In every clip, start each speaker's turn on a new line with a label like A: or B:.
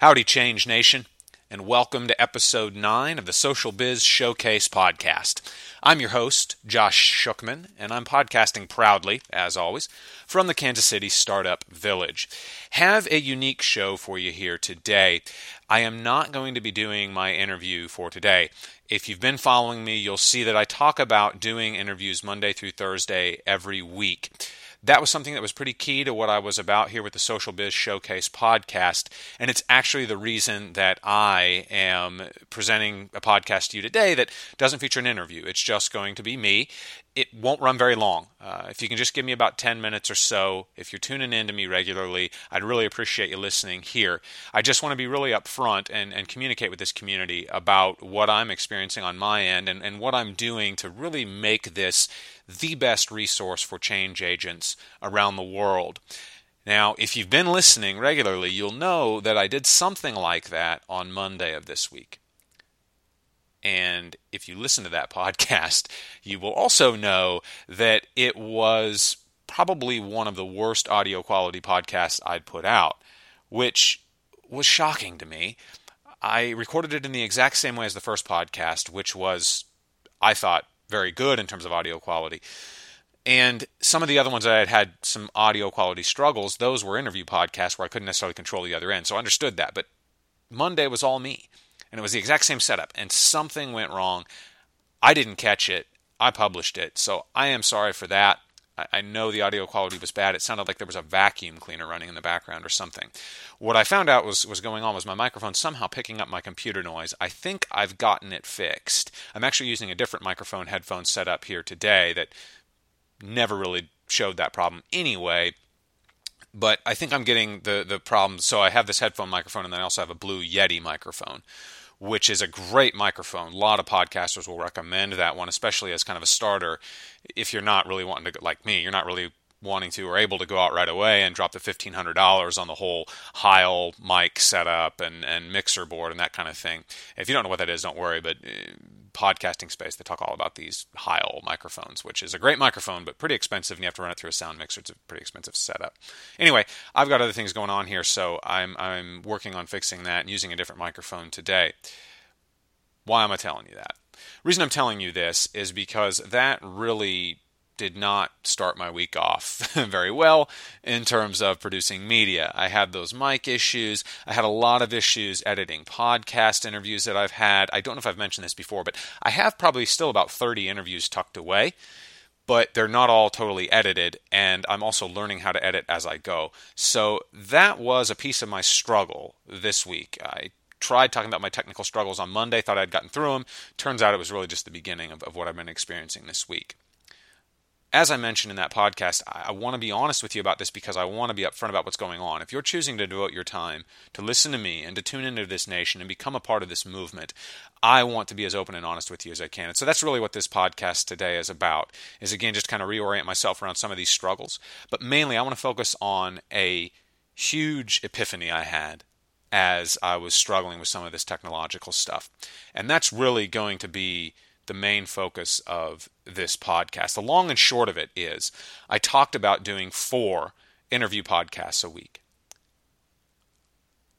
A: Howdy, Change Nation, and welcome to episode 9 of the Social Biz Showcase podcast. I'm your host, Josh Shookman, and I'm podcasting proudly, as always, from the Kansas City Startup Village. Have a unique show for you here today. I am not going to be doing my interview for today. If you've been following me, you'll see that I talk about doing interviews Monday through Thursday every week that was something that was pretty key to what I was about here with the Social Biz Showcase podcast. And it's actually the reason that I am presenting a podcast to you today that doesn't feature an interview. It's just going to be me. It won't run very long. Uh, if you can just give me about 10 minutes or so, if you're tuning in to me regularly, I'd really appreciate you listening here. I just want to be really upfront and, and communicate with this community about what I'm experiencing on my end and, and what I'm doing to really make this the best resource for change agents around the world. Now, if you've been listening regularly, you'll know that I did something like that on Monday of this week. And if you listen to that podcast, you will also know that it was probably one of the worst audio quality podcasts I'd put out, which was shocking to me. I recorded it in the exact same way as the first podcast, which was, I thought, very good in terms of audio quality. And some of the other ones that I had had some audio quality struggles, those were interview podcasts where I couldn't necessarily control the other end. So I understood that. But Monday was all me. And it was the exact same setup. And something went wrong. I didn't catch it. I published it. So I am sorry for that. I know the audio quality was bad. It sounded like there was a vacuum cleaner running in the background or something. What I found out was was going on was my microphone somehow picking up my computer noise. I think I've gotten it fixed. I'm actually using a different microphone headphone setup here today that never really showed that problem anyway. But I think I'm getting the the problem. So I have this headphone microphone, and then I also have a Blue Yeti microphone which is a great microphone. A lot of podcasters will recommend that one, especially as kind of a starter. If you're not really wanting to, like me, you're not really wanting to or able to go out right away and drop the $1,500 on the whole Heil mic setup and, and mixer board and that kind of thing. If you don't know what that is, don't worry, but uh, podcasting space, they talk all about these Heil microphones, which is a great microphone, but pretty expensive, and you have to run it through a sound mixer. It's a pretty expensive setup. Anyway, I've got other things going on here, so I'm, I'm working on fixing that and using a different microphone today. Why am I telling you that? reason I'm telling you this is because that really did not start my week off very well in terms of producing media. I had those mic issues. I had a lot of issues editing podcast interviews that I've had. I don't know if I've mentioned this before, but I have probably still about 30 interviews tucked away, but they're not all totally edited, and I'm also learning how to edit as I go. So that was a piece of my struggle this week. I tried talking about my technical struggles on Monday, thought I'd gotten through them. Turns out it was really just the beginning of, of what I've been experiencing this week as I mentioned in that podcast, I, want to be honest with you about this because I want to be upfront about what's going on. If you're choosing to devote your time to listen to me and to tune into this nation and become a part of this movement, I want to be as open and honest with you as I can. And so that's really what this podcast today is about. Is again just kind of reorient myself around some of these struggles, but mainly I want to focus on a huge epiphany I had as I was struggling with some of this technological stuff. And that's really going to be the main focus of this podcast. The long and short of it is I talked about doing four interview podcasts a week.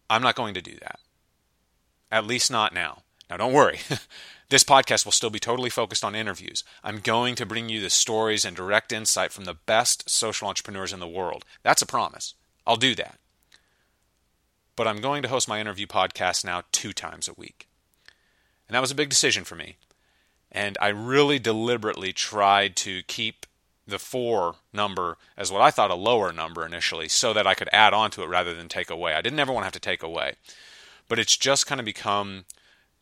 A: I'm not going to do that. At least not now. Now, don't worry. this podcast will still be totally focused on interviews. I'm going to bring you the stories and direct insight from the best social entrepreneurs in the world. That's a promise. I'll do that. But I'm going to host my interview podcast now two times a week. And that was a big decision for me. And I really deliberately tried to keep the four number as what I thought a lower number initially so that I could add on to it rather than take away. I didn't ever want to have to take away. But it's just kind of become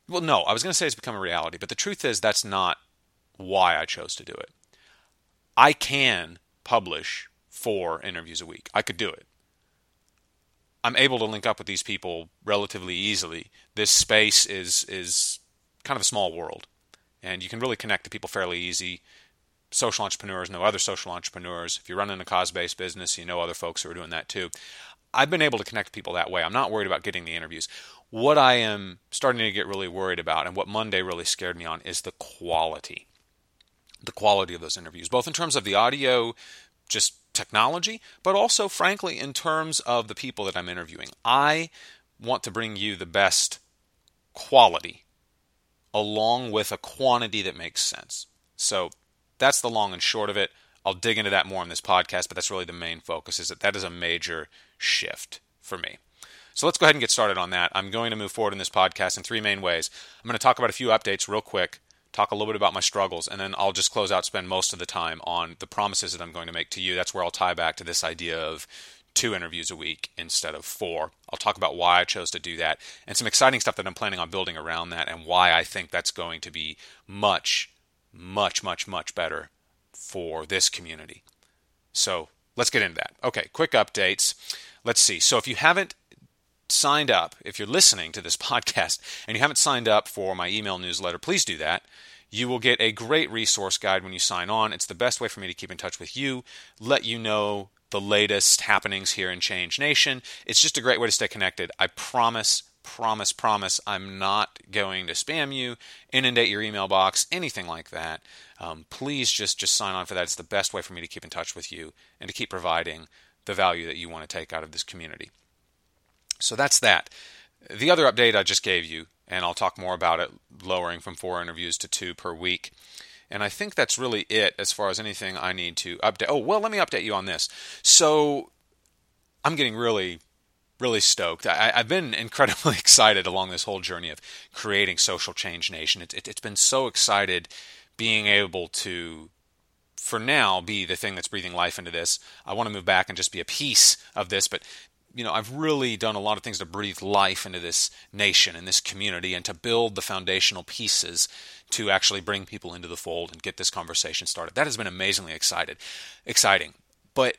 A: well, no, I was going to say it's become a reality, but the truth is that's not why I chose to do it. I can publish four interviews a week. I could do it. I'm able to link up with these people relatively easily. This space is is kind of a small world and you can really connect to people fairly easy. Social entrepreneurs know other social entrepreneurs. If you're running a cause-based business, you know other folks who are doing that too. I've been able to connect people that way. I'm not worried about getting the interviews. What I am starting to get really worried about, and what Monday really scared me on, is the quality. The quality of those interviews, both in terms of the audio, just technology, but also, frankly, in terms of the people that I'm interviewing. I want to bring you the best quality along with a quantity that makes sense. So that's the long and short of it. I'll dig into that more in this podcast, but that's really the main focus is that that is a major shift for me. So let's go ahead and get started on that. I'm going to move forward in this podcast in three main ways. I'm going to talk about a few updates real quick, talk a little bit about my struggles, and then I'll just close out, spend most of the time on the promises that I'm going to make to you. That's where I'll tie back to this idea of two interviews a week instead of four. I'll talk about why I chose to do that and some exciting stuff that I'm planning on building around that and why I think that's going to be much, much, much, much better for this community. So let's get into that. Okay, quick updates. Let's see. So if you haven't signed up, if you're listening to this podcast and you haven't signed up for my email newsletter, please do that. You will get a great resource guide when you sign on. It's the best way for me to keep in touch with you, let you know the latest happenings here in Change Nation. It's just a great way to stay connected. I promise, promise, promise, I'm not going to spam you, inundate your email box, anything like that. Um, please just just sign on for that. It's the best way for me to keep in touch with you and to keep providing the value that you want to take out of this community. So that's that. The other update I just gave you, and I'll talk more about it, lowering from four interviews to two per week. And I think that's really it as far as anything I need to update. Oh, well, let me update you on this. So I'm getting really, really stoked. I, have been incredibly excited along this whole journey of creating Social Change Nation. It, it, it's been so excited being able to for now be the thing that's breathing life into this. I want to move back and just be a piece of this, but you know, I've really done a lot of things to breathe life into this nation and this community and to build the foundational pieces to actually bring people into the fold and get this conversation started. That has been amazingly excited, exciting. But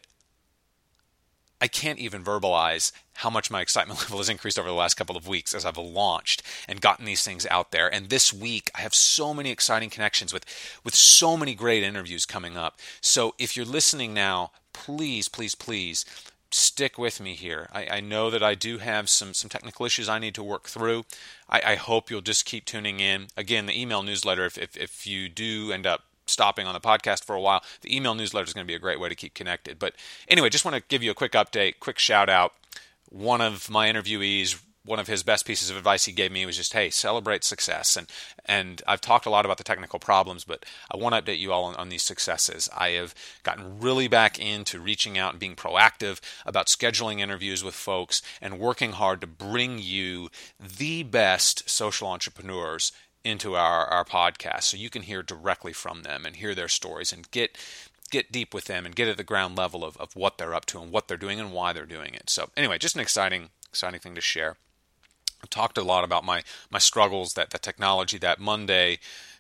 A: I can't even verbalize how much my excitement level has increased over the last couple of weeks as I've launched and gotten these things out there. And this week, I have so many exciting connections with, with so many great interviews coming up. So if you're listening now, please, please, please stick with me here. I, I, know that I do have some, some technical issues I need to work through. I, I hope you'll just keep tuning in. Again, the email newsletter, if, if, if you do end up stopping on the podcast for a while, the email newsletter is going to be a great way to keep connected. But anyway, just want to give you a quick update, quick shout out. One of my interviewees one of his best pieces of advice he gave me was just, "Hey, celebrate success." And and I've talked a lot about the technical problems, but I want to update you all on, on these successes. I have gotten really back into reaching out and being proactive about scheduling interviews with folks and working hard to bring you the best social entrepreneurs into our, our podcast so you can hear directly from them and hear their stories and get get deep with them and get at the ground level of, of what they're up to and what they're doing and why they're doing it. So anyway, just an exciting exciting thing to share. I've talked a lot about my my struggles that the technology that Monday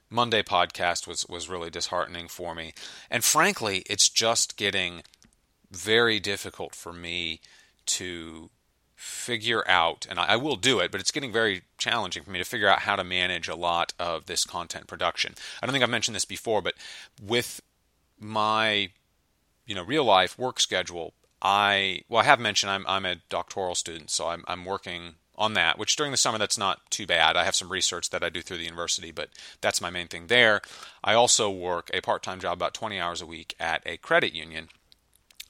A: Monday podcast was was really disheartening for me. And frankly, it's just getting very difficult for me to figure out, and I, I, will do it, but it's getting very challenging for me to figure out how to manage a lot of this content production. I don't think I've mentioned this before, but with my you know real life work schedule, I well I have mentioned I'm I'm a doctoral student, so I'm I'm working on that, which during the summer that's not too bad. I have some research that I do through the university, but that's my main thing there. I also work a part-time job about 20 hours a week at a credit union.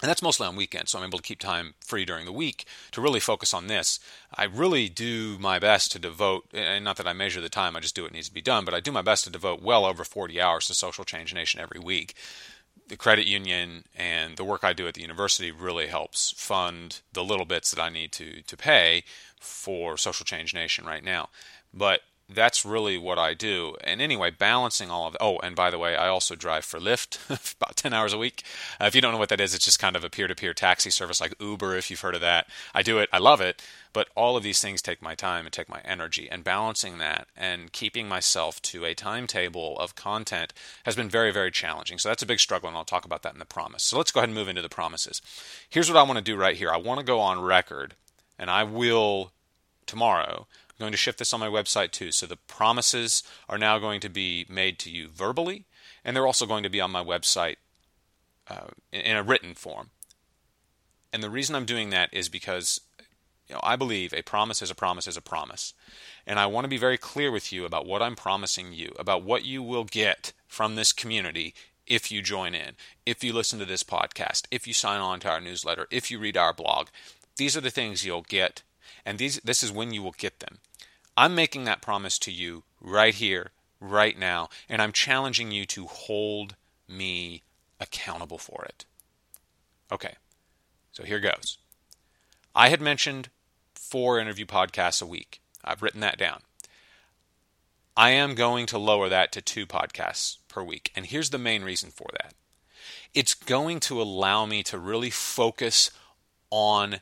A: And that's mostly on weekends, so I'm able to keep time free during the week to really focus on this. I really do my best to devote, and not that I measure the time, I just do what needs to be done, but I do my best to devote well over 40 hours to Social Change Nation every week the credit union and the work I do at the university really helps fund the little bits that I need to to pay for Social Change Nation right now. But that's really what I do. And anyway, balancing all of oh, and by the way, I also drive for Lyft about 10 hours a week. Uh, if you don't know what that is, it's just kind of a peer-to-peer taxi service like Uber if you've heard of that. I do it. I love it, but all of these things take my time and take my energy and balancing that and keeping myself to a timetable of content has been very very challenging. So that's a big struggle and I'll talk about that in the promise. So let's go ahead and move into the promises. Here's what I want to do right here. I want to go on record and I will tomorrow going to shift this on my website too. So the promises are now going to be made to you verbally, and they're also going to be on my website uh, in a written form. And the reason I'm doing that is because you know, I believe a promise is a promise is a promise. And I want to be very clear with you about what I'm promising you, about what you will get from this community if you join in, if you listen to this podcast, if you sign on to our newsletter, if you read our blog. These are the things you'll get and these this is when you will get them. I'm making that promise to you right here, right now, and I'm challenging you to hold me accountable for it. Okay, so here goes. I had mentioned four interview podcasts a week. I've written that down. I am going to lower that to two podcasts per week. And here's the main reason for that it's going to allow me to really focus on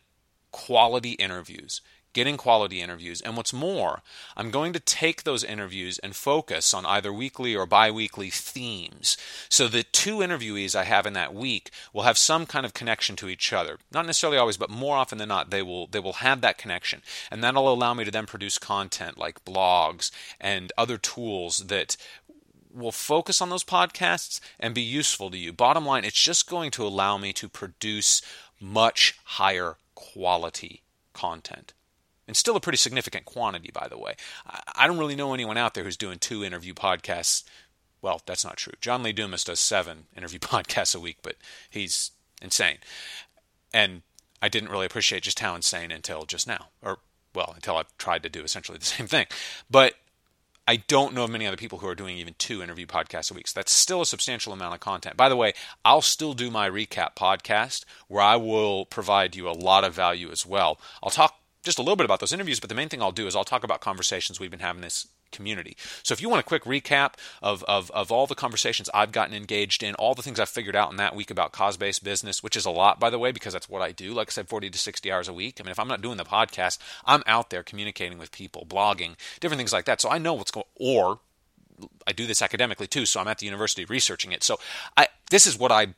A: quality interviews getting quality interviews. And what's more, I'm going to take those interviews and focus on either weekly or bi weekly themes. So the two interviewees I have in that week will have some kind of connection to each other. Not necessarily always, but more often than not, they will, they will have that connection. And that'll allow me to then produce content like blogs and other tools that will focus on those podcasts and be useful to you. Bottom line, it's just going to allow me to produce much higher quality content and still a pretty significant quantity, by the way. I don't really know anyone out there who's doing two interview podcasts. Well, that's not true. John Lee Dumas does seven interview podcasts a week, but he's insane. And I didn't really appreciate just how insane until just now, or well, until I tried to do essentially the same thing. But I don't know of many other people who are doing even two interview podcasts a week. So that's still a substantial amount of content. By the way, I'll still do my recap podcast where I will provide you a lot of value as well. I'll talk just a little bit about those interviews, but the main thing I'll do is I'll talk about conversations we've been having this community. So if you want a quick recap of, of, of all the conversations I've gotten engaged in, all the things I've figured out in that week about cause-based business, which is a lot, by the way, because that's what I do. Like I said, 40 to 60 hours a week. I mean, if I'm not doing the podcast, I'm out there communicating with people, blogging, different things like that. So I know what's going or I do this academically too, so I'm at the university researching it. So I this is what I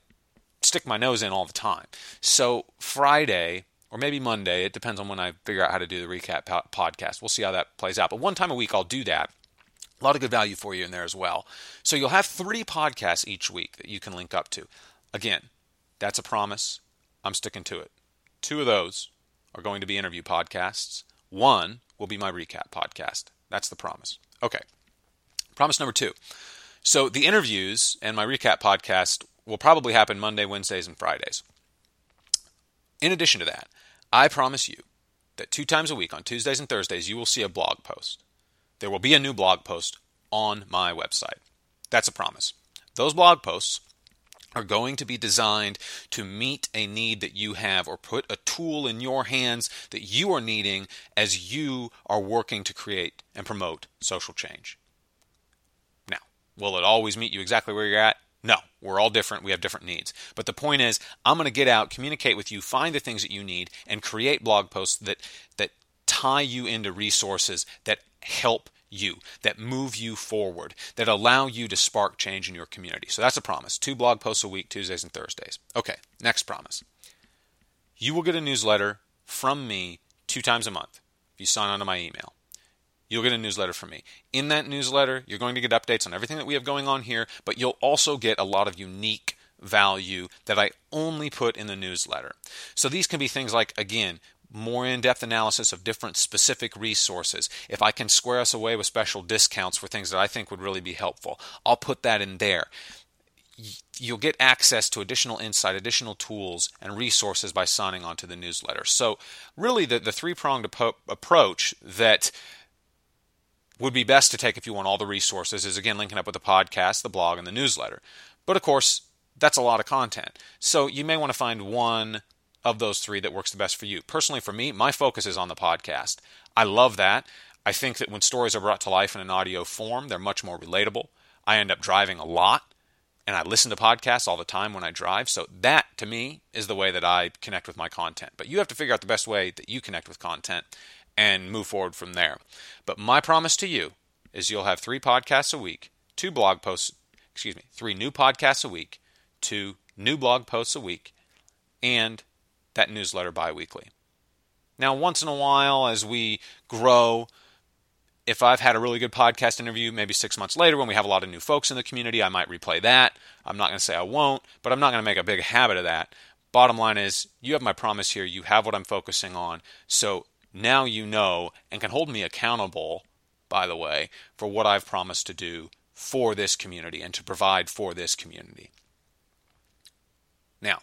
A: stick my nose in all the time. So Friday, or maybe Monday. It depends on when I figure out how to do the recap po- podcast. We'll see how that plays out. But one time a week, I'll do that. A lot of good value for you in there as well. So you'll have three podcasts each week that you can link up to. Again, that's a promise. I'm sticking to it. Two of those are going to be interview podcasts. One will be my recap podcast. That's the promise. Okay. Promise number two. So the interviews and my recap podcast will probably happen Monday, Wednesdays, and Fridays. In addition to that, I promise you that two times a week, on Tuesdays and Thursdays, you will see a blog post. There will be a new blog post on my website. That's a promise. Those blog posts are going to be designed to meet a need that you have or put a tool in your hands that you are needing as you are working to create and promote social change. Now, will it always meet you exactly where you're at? No, we're all different. We have different needs. But the point is, I'm going to get out, communicate with you, find the things that you need, and create blog posts that that tie you into resources that help you, that move you forward, that allow you to spark change in your community. So that's a promise. Two blog posts a week, Tuesdays and Thursdays. Okay, next promise. You will get a newsletter from me two times a month if you sign on to my email you'll get a newsletter from me. In that newsletter, you're going to get updates on everything that we have going on here, but you'll also get a lot of unique value that I only put in the newsletter. So these can be things like, again, more in depth analysis of different specific resources. If I can square us away with special discounts for things that I think would really be helpful, I'll put that in there. You'll get access to additional insight, additional tools, and resources by signing on to the newsletter. So, really, the, the three pronged approach that would be best to take if you want all the resources is again linking up with the podcast, the blog, and the newsletter. But of course, that's a lot of content. So you may want to find one of those three that works the best for you. Personally, for me, my focus is on the podcast. I love that. I think that when stories are brought to life in an audio form, they're much more relatable. I end up driving a lot and I listen to podcasts all the time when I drive. So that to me is the way that I connect with my content. But you have to figure out the best way that you connect with content and move forward from there. But my promise to you is you'll have three podcasts a week, two blog posts, excuse me, three new podcasts a week, two new blog posts a week, and that newsletter bi weekly. Now, once in a while, as we grow, if I've had a really good podcast interview, maybe six months later when we have a lot of new folks in the community, I might replay that. I'm not going to say I won't, but I'm not going to make a big habit of that. Bottom line is, you have my promise here. You have what I'm focusing on. So now you know and can hold me accountable, by the way, for what I've promised to do for this community and to provide for this community. Now,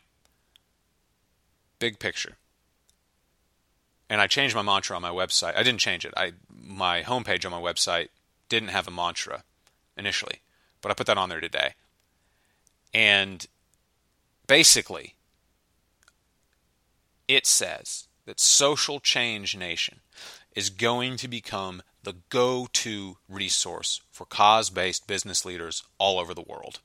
A: big picture. and I changed my mantra on my website. I didn't change it. I my homepage on my website didn't have a mantra initially, but I put that on there today. And basically, it says that Social Change Nation is going to become the go to resource for cause based business leaders all over the world.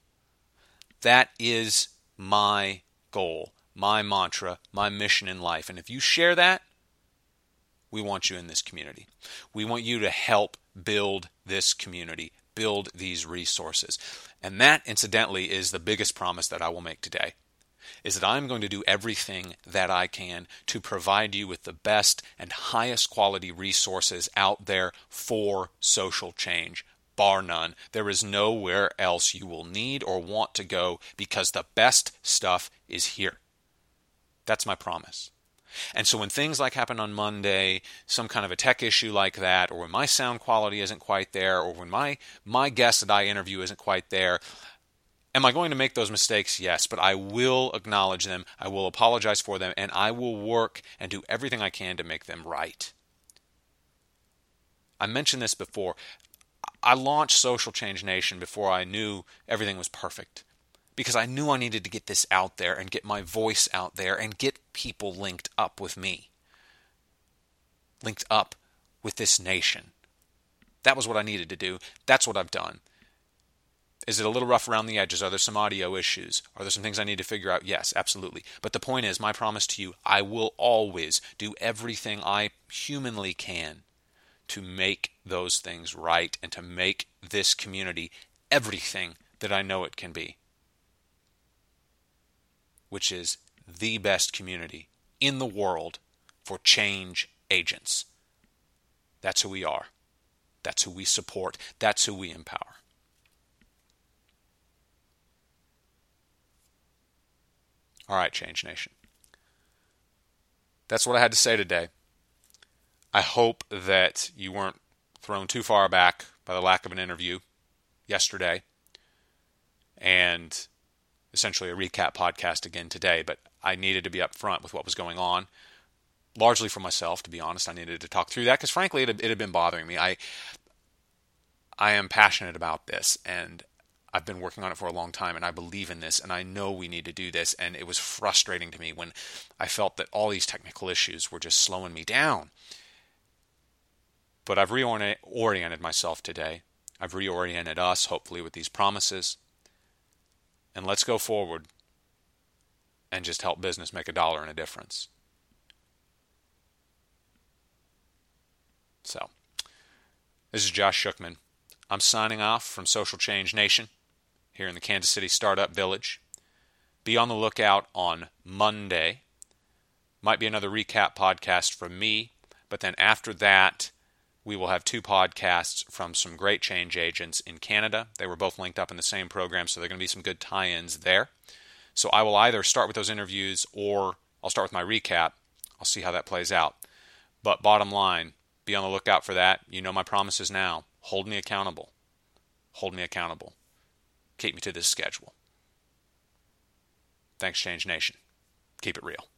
A: That is my goal, my mantra, my mission in life. And if you share that, we want you in this community. We want you to help build this community, build these resources. And that, incidentally, is the biggest promise that I will make today. Is that I'm going to do everything that I can to provide you with the best and highest quality resources out there for social change, bar none. There is nowhere else you will need or want to go because the best stuff is here. That's my promise. And so when things like happen on Monday, some kind of a tech issue like that, or when my sound quality isn't quite there, or when my my guest that I interview isn't quite there, am I going to make those mistakes? Yes, but I will acknowledge them, I will apologize for them, and I will work and do everything I can to make them right. I mentioned this before. I launched Social Change Nation before I knew everything was perfect because I knew I needed to get this out there and get my voice out there and get people linked up with me, linked up with this nation. That was what I needed to do. That's what I've done. Is it a little rough around the edges? Are there some audio issues? Are there some things I need to figure out? Yes, absolutely. But the point is, my promise to you, I will always do everything I humanly can to make those things right and to make this community everything that I know it can be which is the best community in the world for change agents. That's who we are. That's who we support. That's who we empower. All right, Change Nation. That's what I had to say today. I hope that you weren't thrown too far back by the lack of an interview yesterday. And essentially a recap podcast again today, but I needed to be upfront with what was going on. Largely for myself, to be honest, I needed to talk through that because, frankly, it had, it had been bothering me. I I am passionate about this, and I've been working on it for a long time, and I believe in this, and I know we need to do this. And it was frustrating to me when I felt that all these technical issues were just slowing me down. But I've reoriented myself today. I've reoriented us, hopefully, with these promises and let's go forward and just help business make a dollar and a difference. So, this is Josh Shookman. I'm signing off from Social Change Nation here in the Kansas City Startup Village. Be on the lookout on Monday. Might be another recap podcast from me, but then after that, we will have two podcasts from some great change agents in Canada. They were both linked up in the same program, so there are going to be some good tie ins there. So I will either start with those interviews or I'll start with my recap. I'll see how that plays out. But bottom line, be on the lookout for that. You know my promises now. Hold me accountable. Hold me accountable. Keep me to this schedule. Thanks, Change Nation. Keep it real.